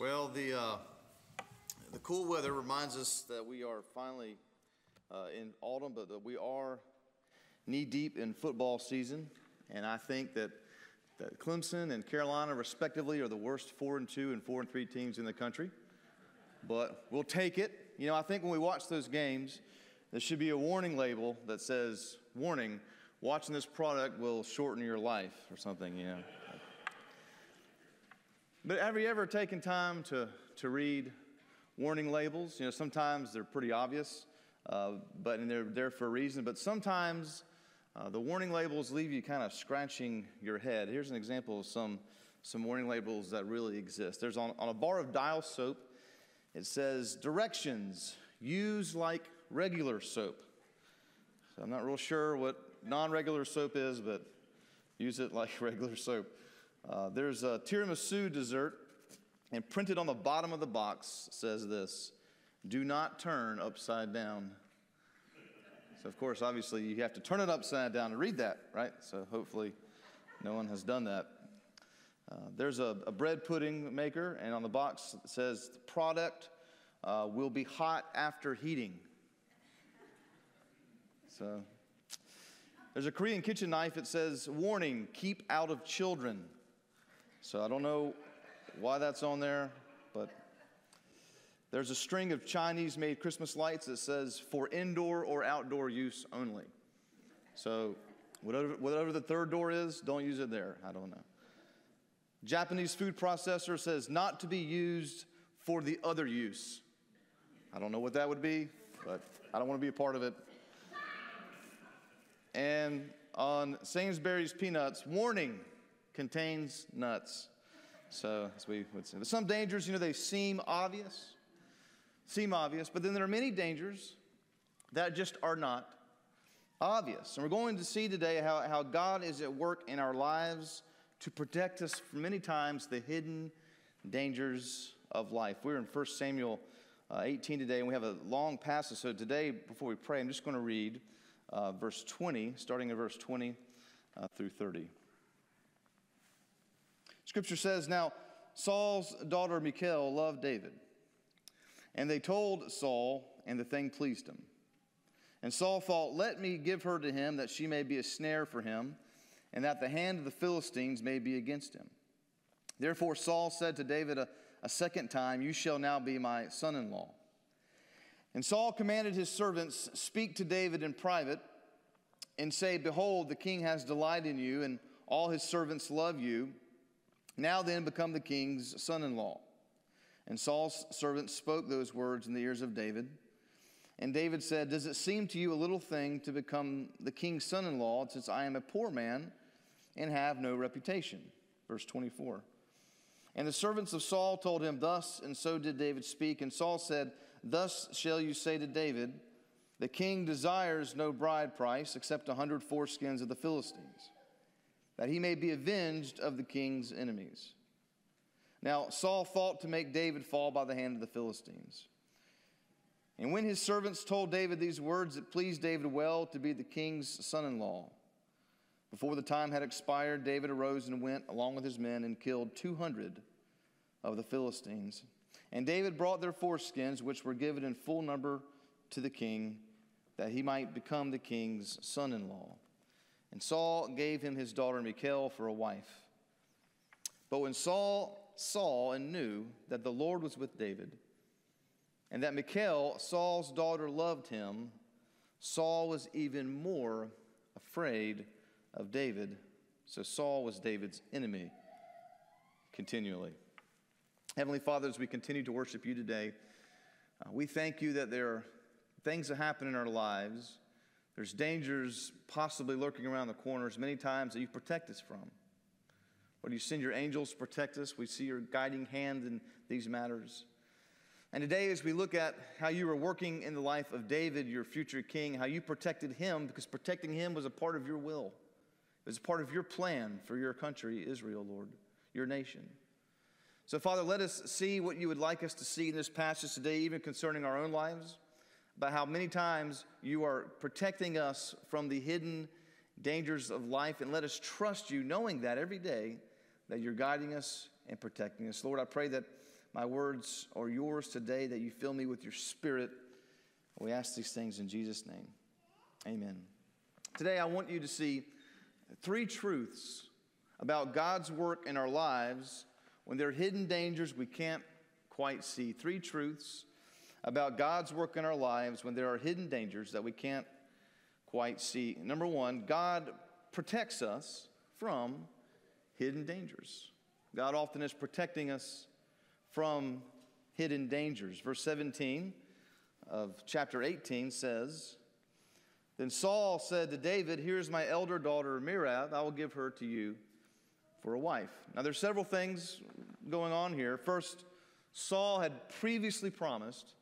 Well, the, uh, the cool weather reminds us that we are finally uh, in autumn, but that we are knee deep in football season. And I think that, that Clemson and Carolina, respectively, are the worst four and two and four and three teams in the country. But we'll take it. You know, I think when we watch those games, there should be a warning label that says, Warning, watching this product will shorten your life or something, you know. But have you ever taken time to, to read warning labels? You know, sometimes they're pretty obvious, uh, but and they're there for a reason. But sometimes uh, the warning labels leave you kind of scratching your head. Here's an example of some, some warning labels that really exist. There's on, on a bar of dial soap, it says directions use like regular soap. So I'm not real sure what non regular soap is, but use it like regular soap. Uh, there's a tiramisu dessert, and printed on the bottom of the box says this Do not turn upside down. So, of course, obviously, you have to turn it upside down to read that, right? So, hopefully, no one has done that. Uh, there's a, a, bread pudding maker, and on the box it says the product uh, will be hot after heating. So, there's a Korean kitchen knife. It says, Warning, keep out of children. So I don't know why that's on there, but there's a string of Chinese made Christmas lights that says for indoor or outdoor use only. So whatever, whatever the third door is, don't use it there. I don't know. Japanese food processor says not to be used for the other use. I don't know what that would be, but I don't want to be a part of it. And on Sainsbury's peanuts, warning contains nuts. So, as we would say. Some dangers, you know, they seem obvious, seem obvious, but then there are many dangers that just are not obvious. And we're going to see today how, how God is at work in our lives to protect us from many times the hidden dangers of life. We're in 1 Samuel uh, 18 today, and we have a long passage. So today, before we pray, I'm just going to read uh, verse 20, starting at verse 20 uh, through 30. Scripture says, Now Saul's daughter Michal loved David. And they told Saul, and the thing pleased him. And Saul thought, Let me give her to him, that she may be a snare for him, and that the hand of the Philistines may be against him. Therefore Saul said to David a, a second time, You shall now be my son in law. And Saul commanded his servants, Speak to David in private, and say, Behold, the king has delight in you, and all his servants love you. Now then, become the king's son in law. And Saul's servants spoke those words in the ears of David. And David said, Does it seem to you a little thing to become the king's son in law, since I am a poor man and have no reputation? Verse 24. And the servants of Saul told him, Thus and so did David speak. And Saul said, Thus shall you say to David, The king desires no bride price except a hundred foreskins of the Philistines that he may be avenged of the king's enemies. Now, Saul thought to make David fall by the hand of the Philistines. And when his servants told David these words, it pleased David well to be the king's son in law. Before the time had expired, David arose and went along with his men and killed 200 of the Philistines. And David brought their foreskins, which were given in full number to the king, that he might become the king's son in law. And Saul gave him his daughter Michal for a wife. But when Saul saw and knew that the Lord was with David, and that Michal, Saul's daughter, loved him, Saul was even more afraid of David. So Saul was David's enemy continually. Heavenly Father, as we continue to worship you today, uh, we thank you that there are things that happen in our lives there's dangers possibly lurking around the corners many times that you protect us from. Lord, you send your angels to protect us. We see your guiding hand in these matters. And today, as we look at how you were working in the life of David, your future king, how you protected him, because protecting him was a part of your will. It was a part of your plan for your country, Israel, Lord, your nation. So, Father, let us see what you would like us to see in this passage today, even concerning our own lives about how many times you are protecting us from the hidden dangers of life. And let us trust you, knowing that every day that you're guiding us and protecting us. Lord, I pray that my words are yours today, that you fill me with your spirit. We ask these things in Jesus' name. Amen. Today, I want you to see three truths about God's work in our lives when there are hidden dangers we can't quite see. Three truths about God's work in our lives when there are hidden dangers that we can't quite see. Number one, God protects us from hidden dangers. God often is protecting us from hidden dangers. Verse 17 of chapter 18 says, Then Saul said to David, Here's my elder daughter Merab, I will give her to you for a wife. Now, there's several things going on here. First, Saul had previously promised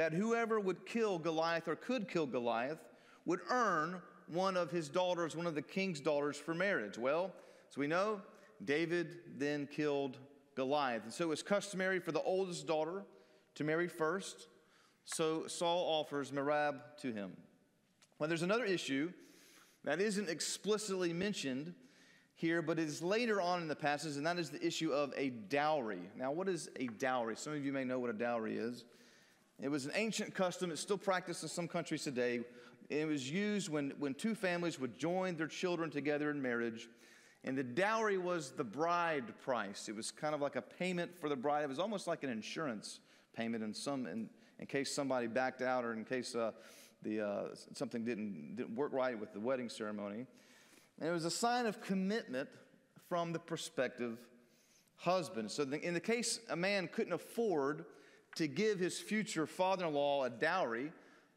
that whoever would kill Goliath or could kill Goliath would earn one of his daughters, one of the king's daughters, for marriage. Well, as we know, David then killed Goliath. And so it was customary for the oldest daughter to marry first. So Saul offers Merab to him. Well, there's another issue that isn't explicitly mentioned here, but is later on in the passage, and that is the issue of a dowry. Now, what is a dowry? Some of you may know what a dowry is. It was an ancient custom, it's still practiced in some countries today. It was used when, when two families would join their children together in marriage. And the dowry was the bride price. It was kind of like a payment for the bride. It was almost like an insurance payment in some, in, in case somebody backed out or in case uh, the, uh, something didn't, didn't work right with the wedding ceremony. And it was a sign of commitment from the prospective husband. So, in the case a man couldn't afford to give his future father in law a dowry,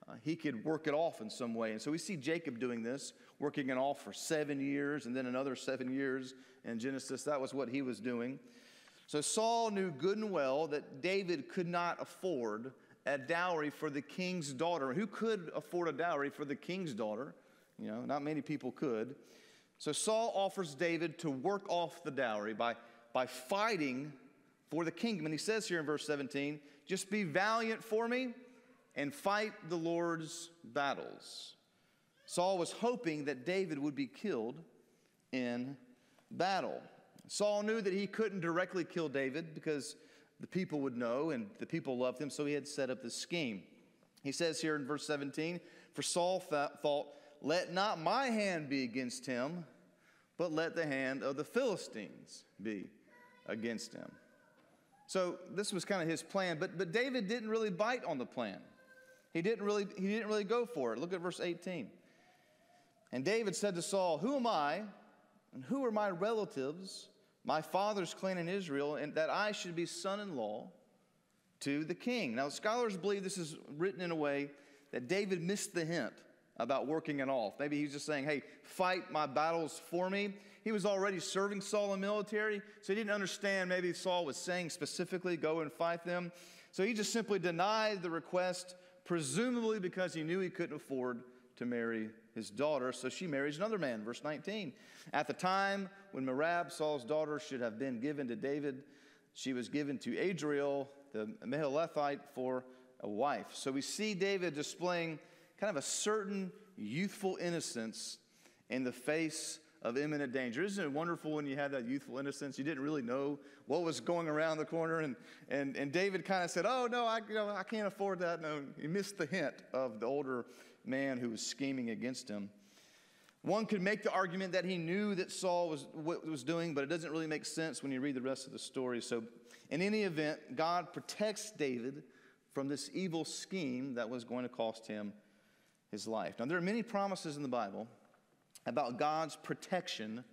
uh, he could work it off in some way. And so we see Jacob doing this, working it off for seven years and then another seven years in Genesis. That was what he was doing. So Saul knew good and well that David could not afford a dowry for the king's daughter. Who could afford a dowry for the king's daughter? You know, not many people could. So Saul offers David to work off the dowry by, by fighting for the kingdom. And he says here in verse 17, just be valiant for me and fight the Lord's battles. Saul was hoping that David would be killed in battle. Saul knew that he couldn't directly kill David because the people would know and the people loved him, so he had set up this scheme. He says here in verse 17, For Saul thought, Let not my hand be against him, but let the hand of the Philistines be against him. So this was kind of his plan, but, but David didn't really bite on the plan. He didn't, really, he didn't really go for it. Look at verse 18. And David said to Saul, Who am I, and who are my relatives, my father's clan in Israel, and that I should be son in law to the king? Now, scholars believe this is written in a way that David missed the hint about working it off. Maybe he's just saying, hey, fight my battles for me. He was already serving Saul in military, so he didn't understand maybe Saul was saying specifically, go and fight them. So he just simply denied the request, presumably because he knew he couldn't afford to marry his daughter, so she marries another man. Verse 19. At the time when Merab, Saul's daughter, should have been given to David, she was given to Adriel, the Meholathite, for a wife. So we see David displaying kind of a certain youthful innocence in the face of imminent danger. Isn't it wonderful when you have that youthful innocence? You didn't really know what was going around the corner. And, and, and David kind of said, Oh, no I, you know, I can't afford that. No, he missed the hint of the older man who was scheming against him. One could make the argument that he knew that Saul was what was doing, but it doesn't really make sense when you read the rest of the story. So, in any event, God protects David from this evil scheme that was going to cost him his life. Now, there are many promises in the Bible about God's protection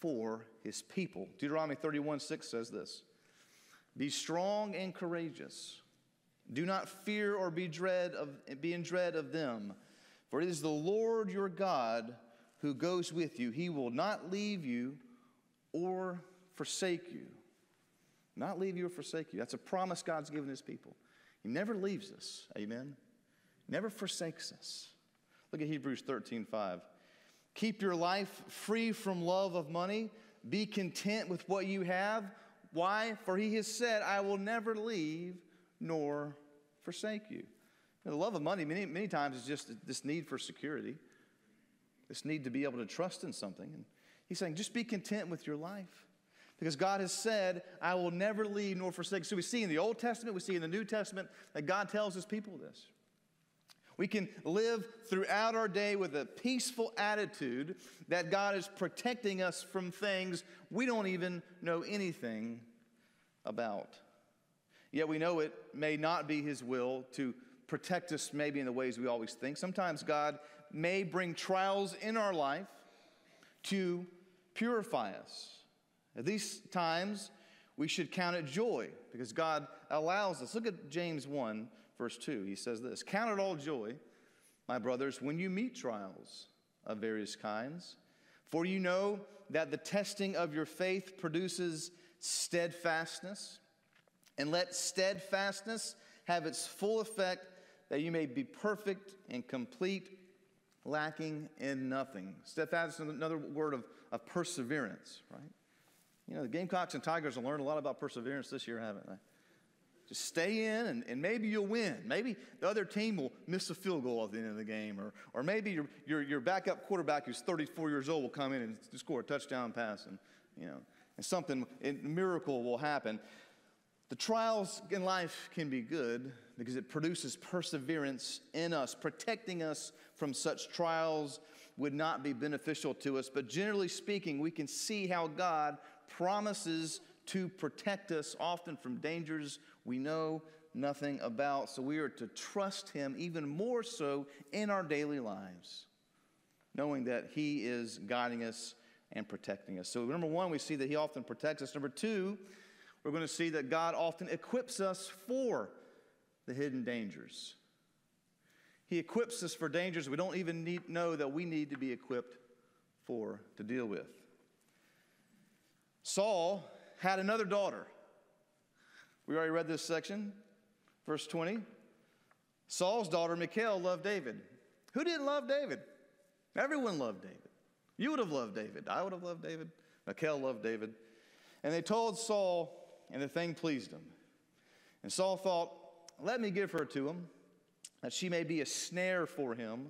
for his people. Deuteronomy 31 6 says this Be strong and courageous. Do not fear or be, dread of, be in dread of them, for it is the Lord your God who goes with you. He will not leave you or forsake you. Not leave you or forsake you. That's a promise God's given his people. He never leaves us. Amen never forsakes us. Look at Hebrews 13 5. Keep your life free from love of money. Be content with what you have. Why? For he has said, I will never leave nor forsake you. the love of money, many, many times, is just this need for security, this need to be able to trust in something. And he's saying, just be content with your life. Because God has said, I will never leave nor forsake. So we see in the Old Testament, we see in the New Testament that God tells his people this. We can live throughout our day with a peaceful attitude that God is protecting us from things we don't even know anything about. Yet we know it may not be His will to protect us, maybe in the ways we always think. Sometimes God may bring trials in our life to purify us. At these times, we should count it joy because God allows us. Look at James 1, verse 2. He says this Count it all joy, my brothers, when you meet trials of various kinds, for you know that the testing of your faith produces steadfastness. And let steadfastness have its full effect, that you may be perfect and complete, lacking in nothing. Steadfastness is another word of, of perseverance, right? You know, the Gamecocks and Tigers have learned a lot about perseverance this year, haven't they? Stay in and, and maybe you'll win. Maybe the other team will miss a field goal at the end of the game. Or, or maybe your, your, your backup quarterback who's 34 years old will come in and score a touchdown pass and, you know, and something, a miracle will happen. The trials in life can be good because it produces perseverance in us. Protecting us from such trials would not be beneficial to us, but generally speaking, we can see how God promises to protect us often from dangers we know nothing about. So we are to trust Him even more so in our daily lives, knowing that He is guiding us and protecting us. So, number one, we see that He often protects us. Number two, we're going to see that God often equips us for the hidden dangers. He equips us for dangers we don't even need, know that we need to be equipped for to deal with. Saul had another daughter. We already read this section, verse 20. Saul's daughter, Michal, loved David. Who didn't love David? Everyone loved David. You would have loved David. I would have loved David. Michal loved David. And they told Saul, and the thing pleased him. And Saul thought, Let me give her to him, that she may be a snare for him,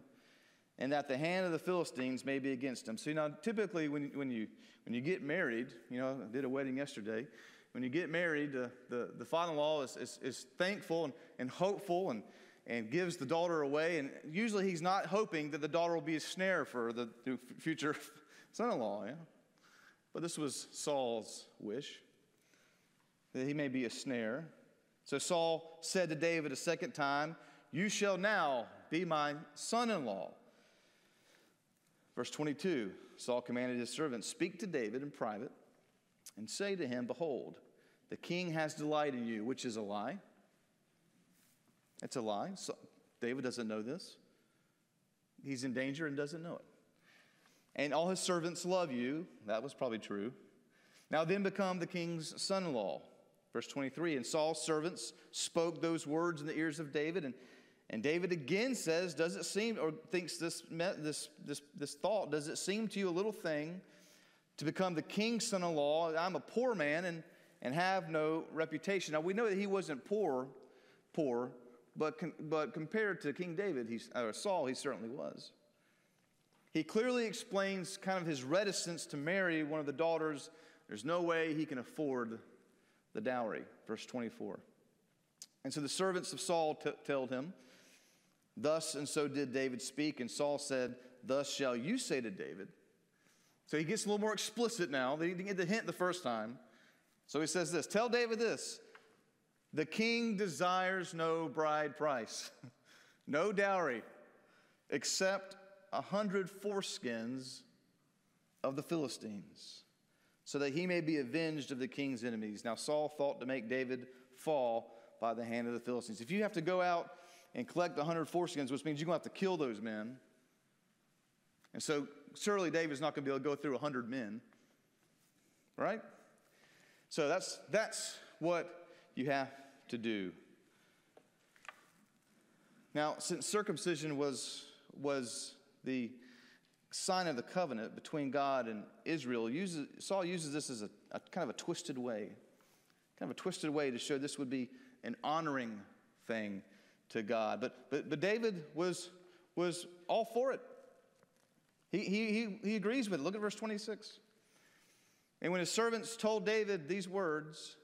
and that the hand of the Philistines may be against him. So, now, typically, when, when, you, when you get married, you know, I did a wedding yesterday. When you get married, uh, the, the father in law is, is, is, thankful and, and hopeful and, and gives the daughter away. And usually, he's not hoping that the daughter will be a snare for the future son in law. Yeah? But this was Saul's wish that he may be a snare. So Saul said to David a second time, You shall now be my son in law. Verse 22 Saul commanded his servants, Speak to David in private and say to him, Behold, the king has delight in you, which is a lie. It's a lie. So David doesn't know this. He's in danger and doesn't know it. And all his servants love you. That was probably true. Now then become the king's son in law. Verse 23 And Saul's servants spoke those words in the ears of David. And, and David again says, Does it seem, or thinks this, this, this, this thought, does it seem to you a little thing to become the king's son in law? I'm a poor man and, and have no reputation. Now we know that he wasn't poor, poor, but, but compared to King David, he's, or Saul, he certainly was. He clearly explains kind of his reticence to marry one of the daughters. There's no way he can afford the dowry. Verse 24. And so the servants of Saul t- told him, Thus and so did David speak. And Saul said, Thus shall you say to David. So he gets a little more explicit now. They didn't get the hint the first time. So he says this Tell David this the king desires no bride price, no dowry, except a hundred foreskins of the Philistines so that he may be avenged of the king's enemies. Now, Saul thought to make David fall by the hand of the Philistines. If you have to go out and collect the 100 foreskins, which means you're going to have to kill those men. And so, surely David's not going to be able to go through 100 men. Right? So, that's, that's what you have to do. Now, since circumcision was, was the sign of the covenant between God and Israel, uses, Saul uses this as a, a, kind of a twisted way, kind of a twisted way to show this would be an honoring thing to God. But, but, but David was, was all for it. He, he, he, he agrees with it. Look at verse 26. And when his servants told David these words,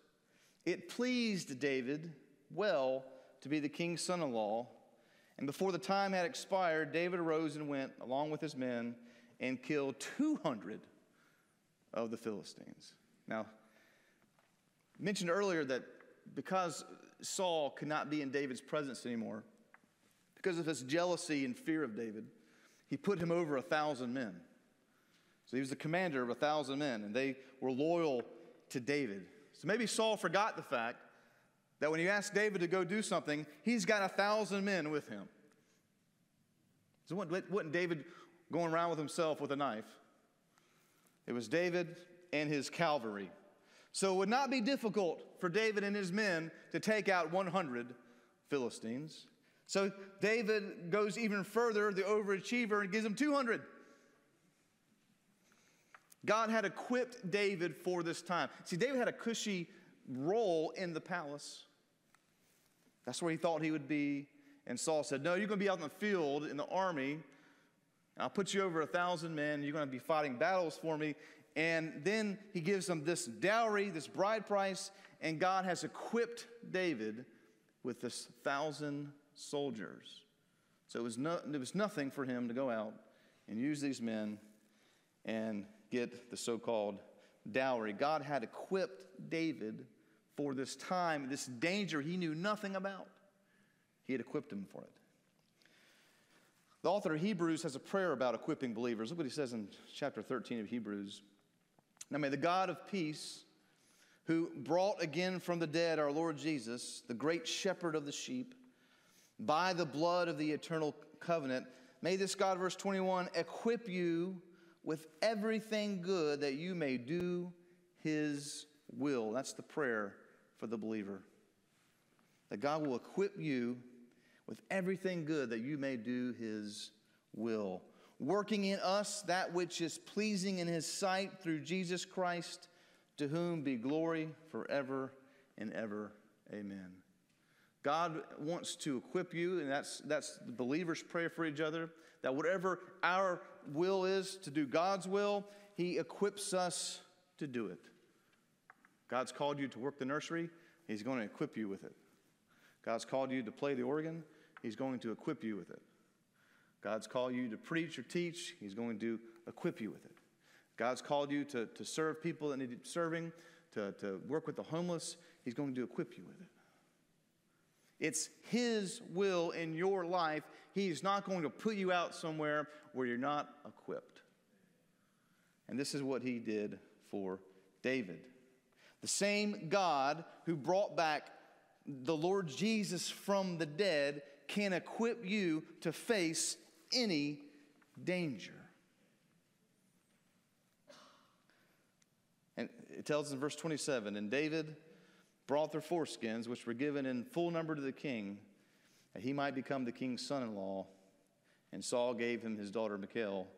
it pleased David well to be the king's son in law. And before the time had expired, David arose and went, along with his men, and killed 200 of the Philistines. Now, mentioned earlier that because Saul could not be in David's presence anymore, because of his jealousy and fear of David, he put him over a thousand men. So he was the commander of a thousand men, and they were loyal to David. So maybe Saul forgot the fact that when you ask David to go do something, he's got a thousand men with him. So wasn't David going around with himself with a knife? It was David and his cavalry. So it would not be difficult for David and his men to take out 100 Philistines. So David goes even further, the overachiever, and gives him 200. God had equipped David for this time. See, David had a cushy role in the palace. That's where he thought he would be. And Saul said, No, you're going to be out in the field in the army. I'll put you over a thousand men. You're going to be fighting battles for me. And then he gives them this dowry, this bride price, and God has equipped David with this thousand soldiers. So it was, no, it was nothing for him to go out and use these men and get the so called dowry. God had equipped David for this time, this danger he knew nothing about. He had equipped him for it. The author of Hebrews has a prayer about equipping believers. Look what he says in chapter 13 of Hebrews. Now may the God of peace, who brought again from the dead our Lord Jesus, the great shepherd of the sheep, by the blood of the eternal covenant, may this God, verse 21, equip you with everything good that you may do his will. That's the prayer for the believer. That God will equip you with everything good that you may do his will. Working in us that which is pleasing in his sight through Jesus Christ, to whom be glory forever and ever. Amen. God wants to equip you, and that's, that's the believer's prayer for each other, that whatever our will is to do God's will, He equips us to do it. God's called you to work the nursery, He's going to equip you with it. God's called you to play the organ, He's going to equip you with it. God's called you to preach or teach, He's going to equip you with it. God's called you to, to serve people that need serving, to, to work with the homeless, He's going to equip you with it. It's His will in your life. He's not going to put you out somewhere where you're not equipped. And this is what He did for David. The same God who brought back the Lord Jesus from the dead can equip you to face any danger. And it tells in verse 27 and David brought their foreskins, which were given in full number to the king, that he might become the king's son in law. And Saul gave him his daughter Michal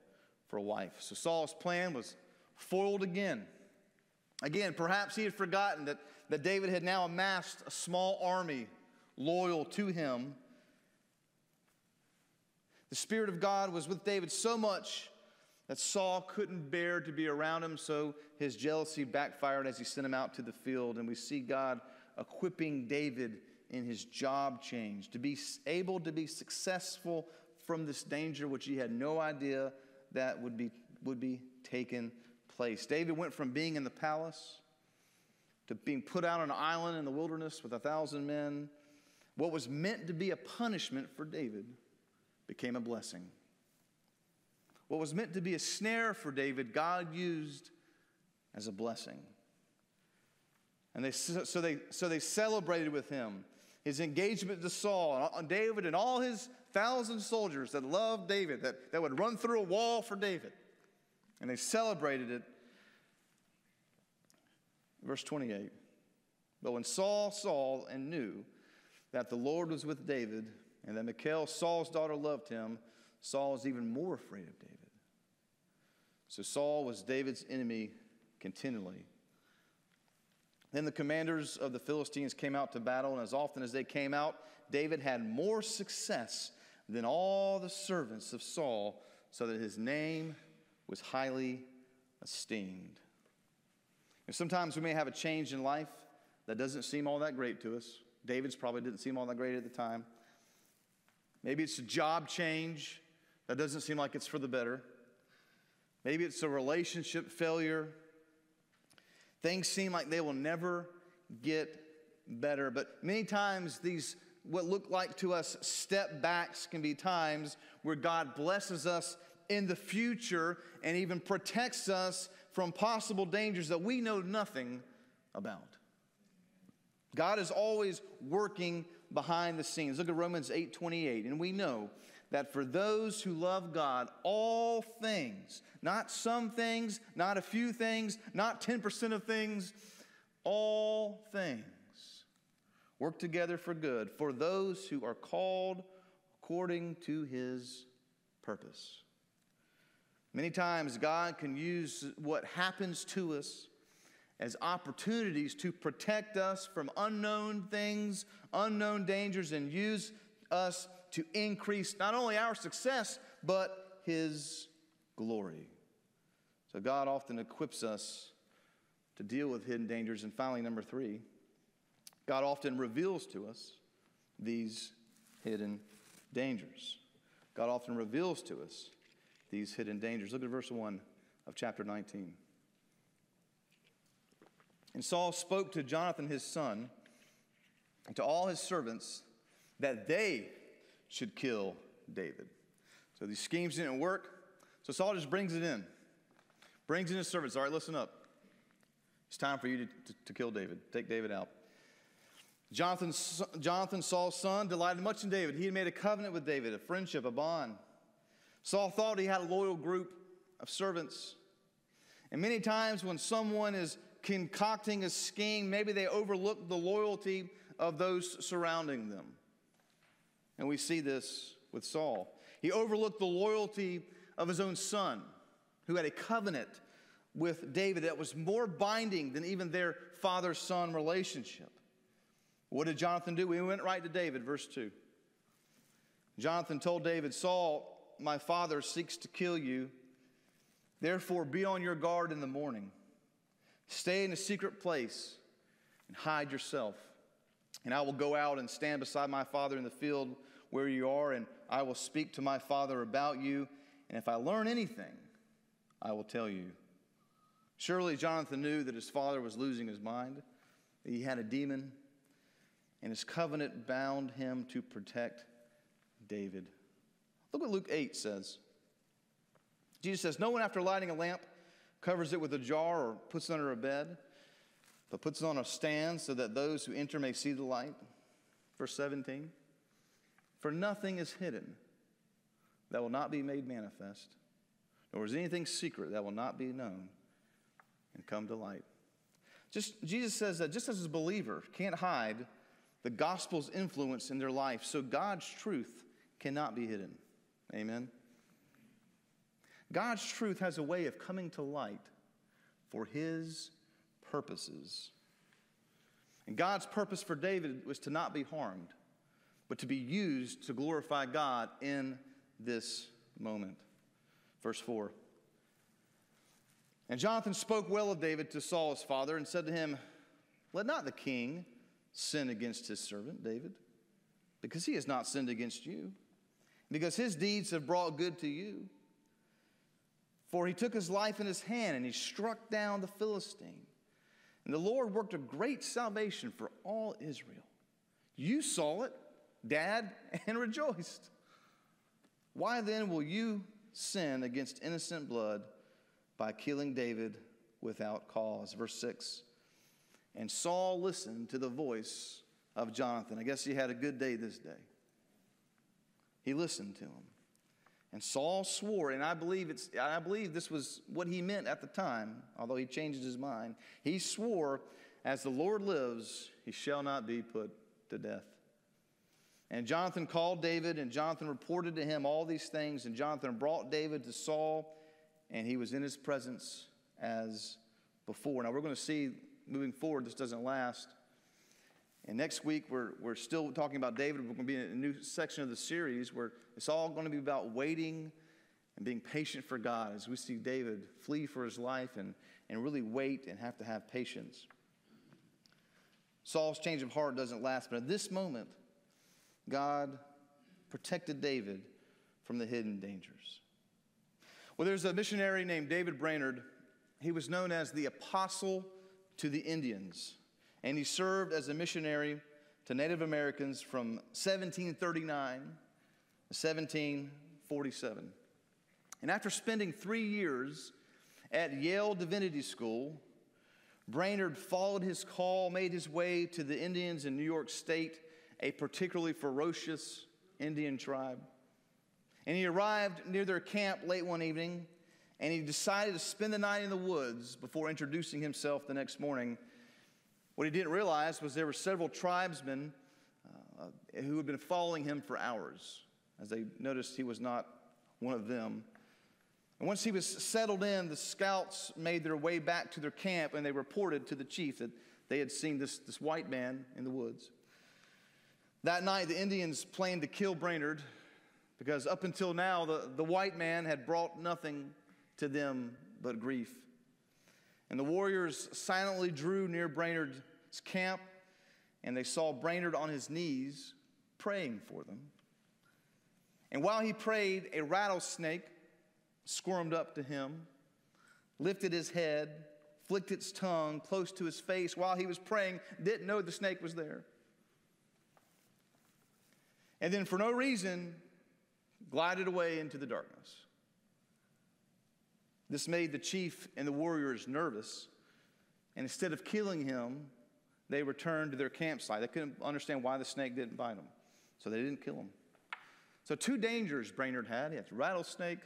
for a wife. So Saul's plan was foiled again. Again, perhaps he had forgotten that, that David had now amassed a small army loyal to him. The Spirit of God was with David so much that Saul couldn't bear to be around him, so his jealousy backfired as he sent him out to the field. And we see God equipping David in his job change to be able to be successful from this danger, which he had no idea that would be, would be taken place. David went from being in the palace to being put out on an island in the wilderness with a thousand men. What was meant to be a punishment for David became a blessing. What was meant to be a snare for David, God used as a blessing. And they, so, they, so they celebrated with him his engagement to Saul, and David, and all his thousand soldiers that loved David, that, that would run through a wall for David. And they celebrated it. Verse 28. But when Saul saw and knew that the Lord was with David, and that Michal, Saul's daughter, loved him, Saul is even more afraid of David. So Saul was David's enemy continually. Then the commanders of the Philistines came out to battle, and as often as they came out, David had more success than all the servants of Saul, so that his name was highly esteemed. And sometimes we may have a change in life that doesn't seem all that great to us. David's probably didn't seem all that great at the time. Maybe it's a job change that doesn't seem like it's for the better. Maybe it's a relationship failure. Things seem like they will never get better. But many times, these what look like to us step backs can be times where God blesses us in the future and even protects us from possible dangers that we know nothing about. God is always working behind the scenes. Look at Romans 8 28, and we know that for those who love God, all things, not some things, not a few things, not 10% of things, all things work together for good for those who are called according to his purpose. Many times, God can use what happens to us as opportunities to protect us from unknown things, unknown dangers, and use us to increase not only our success, but His glory. So, God often equips us to deal with hidden dangers. And finally, number three, God often reveals to us these hidden dangers. God often reveals to us these hidden dangers. Look at verse 1 of chapter 19. And Saul spoke to Jonathan his son and to all his servants that they should kill David. So these schemes didn't work. So Saul just brings it in, brings in his servants. All right, listen up. It's time for you to, to, to kill David. Take David out. Jonathan, Jonathan, Saul's son, delighted much in David. He had made a covenant with David, a friendship, a bond. Saul thought he had a loyal group of servants. And many times when someone is concocting a scheme, maybe they overlooked the loyalty of those surrounding them. And we see this with Saul. He overlooked the loyalty of his own son, who had a covenant with David that was more binding than even their father son relationship. What did Jonathan do? We went right to David, verse 2. Jonathan told David, Saul, my father, seeks to kill you. Therefore, be on your guard in the morning. Stay in a secret place and hide yourself. And I will go out and stand beside my father in the field where you are, and I will speak to my father about you. And if I learn anything, I will tell you. Surely Jonathan knew that his father was losing his mind, that he had a demon, and his covenant bound him to protect David. Look what Luke 8 says. Jesus says, No one after lighting a lamp covers it with a jar or puts it under a bed, but puts it on a stand so that those who enter may see the light. Verse 17 For nothing is hidden that will not be made manifest, nor is anything secret that will not be known and come to light. Just Jesus says that just as a believer can't hide the gospel's influence in their life, so God's truth cannot be hidden. Amen. God's truth has a way of coming to light for his purposes. And God's purpose for David was to not be harmed, but to be used to glorify God in this moment. Verse 4. And Jonathan spoke well of David to Saul his father and said to him, Let not the king sin against his servant David, because he has not sinned against you, because his deeds have brought good to you. For he took his life in his hand and he struck down the Philistine. And the Lord worked a great salvation for all Israel. You saw it, Dad, and rejoiced. Why then will you sin against innocent blood by killing David without cause? Verse 6. And Saul listened to the voice of Jonathan. I guess he had a good day this day. He listened to him. And Saul swore, and I believe, it's, I believe this was what he meant at the time, although he changed his mind. He swore, As the Lord lives, he shall not be put to death. And Jonathan called David, and Jonathan reported to him all these things. And Jonathan brought David to Saul, and he was in his presence as before. Now, we're going to see moving forward, this doesn't last. And next week, we're, we're still talking about David. We're going to be in a new section of the series where it's all going to be about waiting and being patient for God as we see David flee for his life and, and really wait and have to have patience. Saul's change of heart doesn't last, but at this moment, God protected David from the hidden dangers. Well, there's a missionary named David Brainerd. He was known as the Apostle to the Indians, and he served as a missionary to Native Americans from 1739 to 1747. And after spending three years at Yale Divinity School, Brainerd followed his call, made his way to the Indians in New York State, a particularly ferocious Indian tribe. And he arrived near their camp late one evening, and he decided to spend the night in the woods before introducing himself the next morning. What he didn't realize was there were several tribesmen uh, who had been following him for hours, as they noticed he was not one of them. And once he was settled in, the scouts made their way back to their camp and they reported to the chief that they had seen this, this white man in the woods. That night, the Indians planned to kill Brainerd because up until now, the, the white man had brought nothing to them but grief. And the warriors silently drew near Brainerd's camp and they saw Brainerd on his knees praying for them. And while he prayed, a rattlesnake squirmed up to him, lifted his head, flicked its tongue close to his face while he was praying, didn't know the snake was there. And then, for no reason, glided away into the darkness. This made the chief and the warriors nervous, and instead of killing him, they returned to their campsite. They couldn't understand why the snake didn't bite them, so they didn't kill him. So, two dangers Brainerd had he had rattlesnake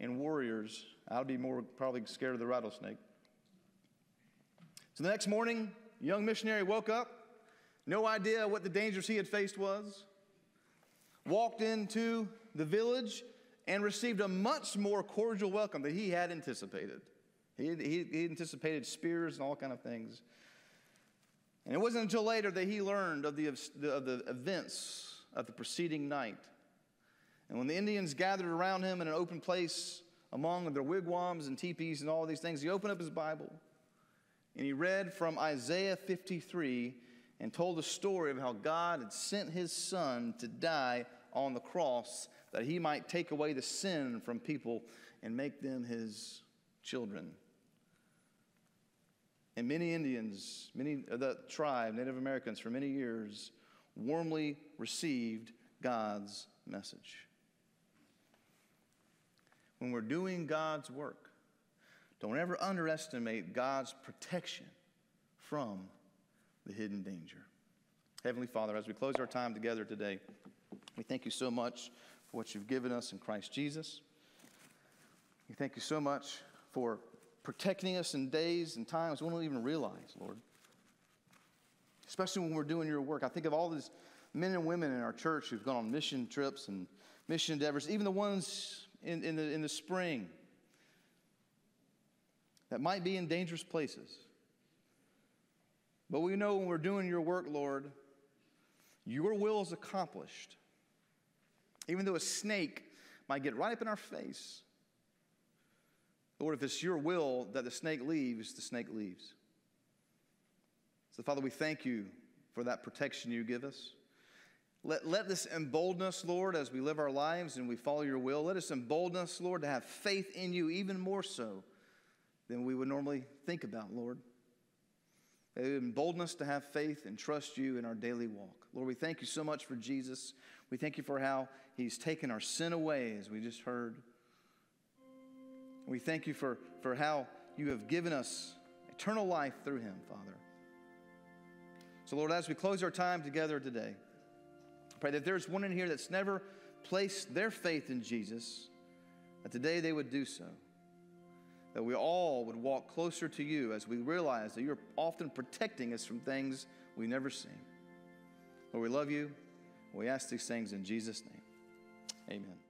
and warriors. I'd be more probably scared of the rattlesnake. So the next morning, young missionary woke up, no idea what the dangers he had faced was, walked into the village and received a much more cordial welcome than he had anticipated. He, he, he anticipated spears and all kind of things. And it wasn't until later that he learned of the, of the events of the preceding night. And when the Indians gathered around him in an open place among their wigwams and teepees and all these things, he opened up his Bible and he read from Isaiah 53 and told the story of how God had sent his son to die on the cross that he might take away the sin from people and make them his children. And many Indians, many of the tribe, Native Americans, for many years, warmly received God's message when we're doing God's work, don't ever underestimate God's protection from the hidden danger. Heavenly Father, as we close our time together today, we thank you so much for what you've given us in Christ Jesus. We thank you so much for protecting us in days and times we don't even realize, Lord. Especially when we're doing your work. I think of all these men and women in our church who've gone on mission trips and mission endeavors, even the ones in, in, the, in the spring that might be in dangerous places. But we know when we're doing your work, Lord, your will is accomplished. Even though a snake might get right up in our face. Lord, if it's your will that the snake leaves, the snake leaves. So, Father, we thank you for that protection you give us. Let, let this embolden us, Lord, as we live our lives and we follow your will. Let us embolden us, Lord, to have faith in you even more so than we would normally think about, Lord. It Embolden us to have faith and trust you in our daily walk. Lord, we thank you so much for Jesus. We thank you for how he's taken our sin away, as we just heard. We thank you for, for how you have given us eternal life through him, Father. So, Lord, as we close our time together today, I pray that there's one in here that's never placed their faith in Jesus, that today they would do so. That we all would walk closer to you as we realize that you're often protecting us from things we've never seen. Lord, we love you. We ask these things in Jesus' name. Amen.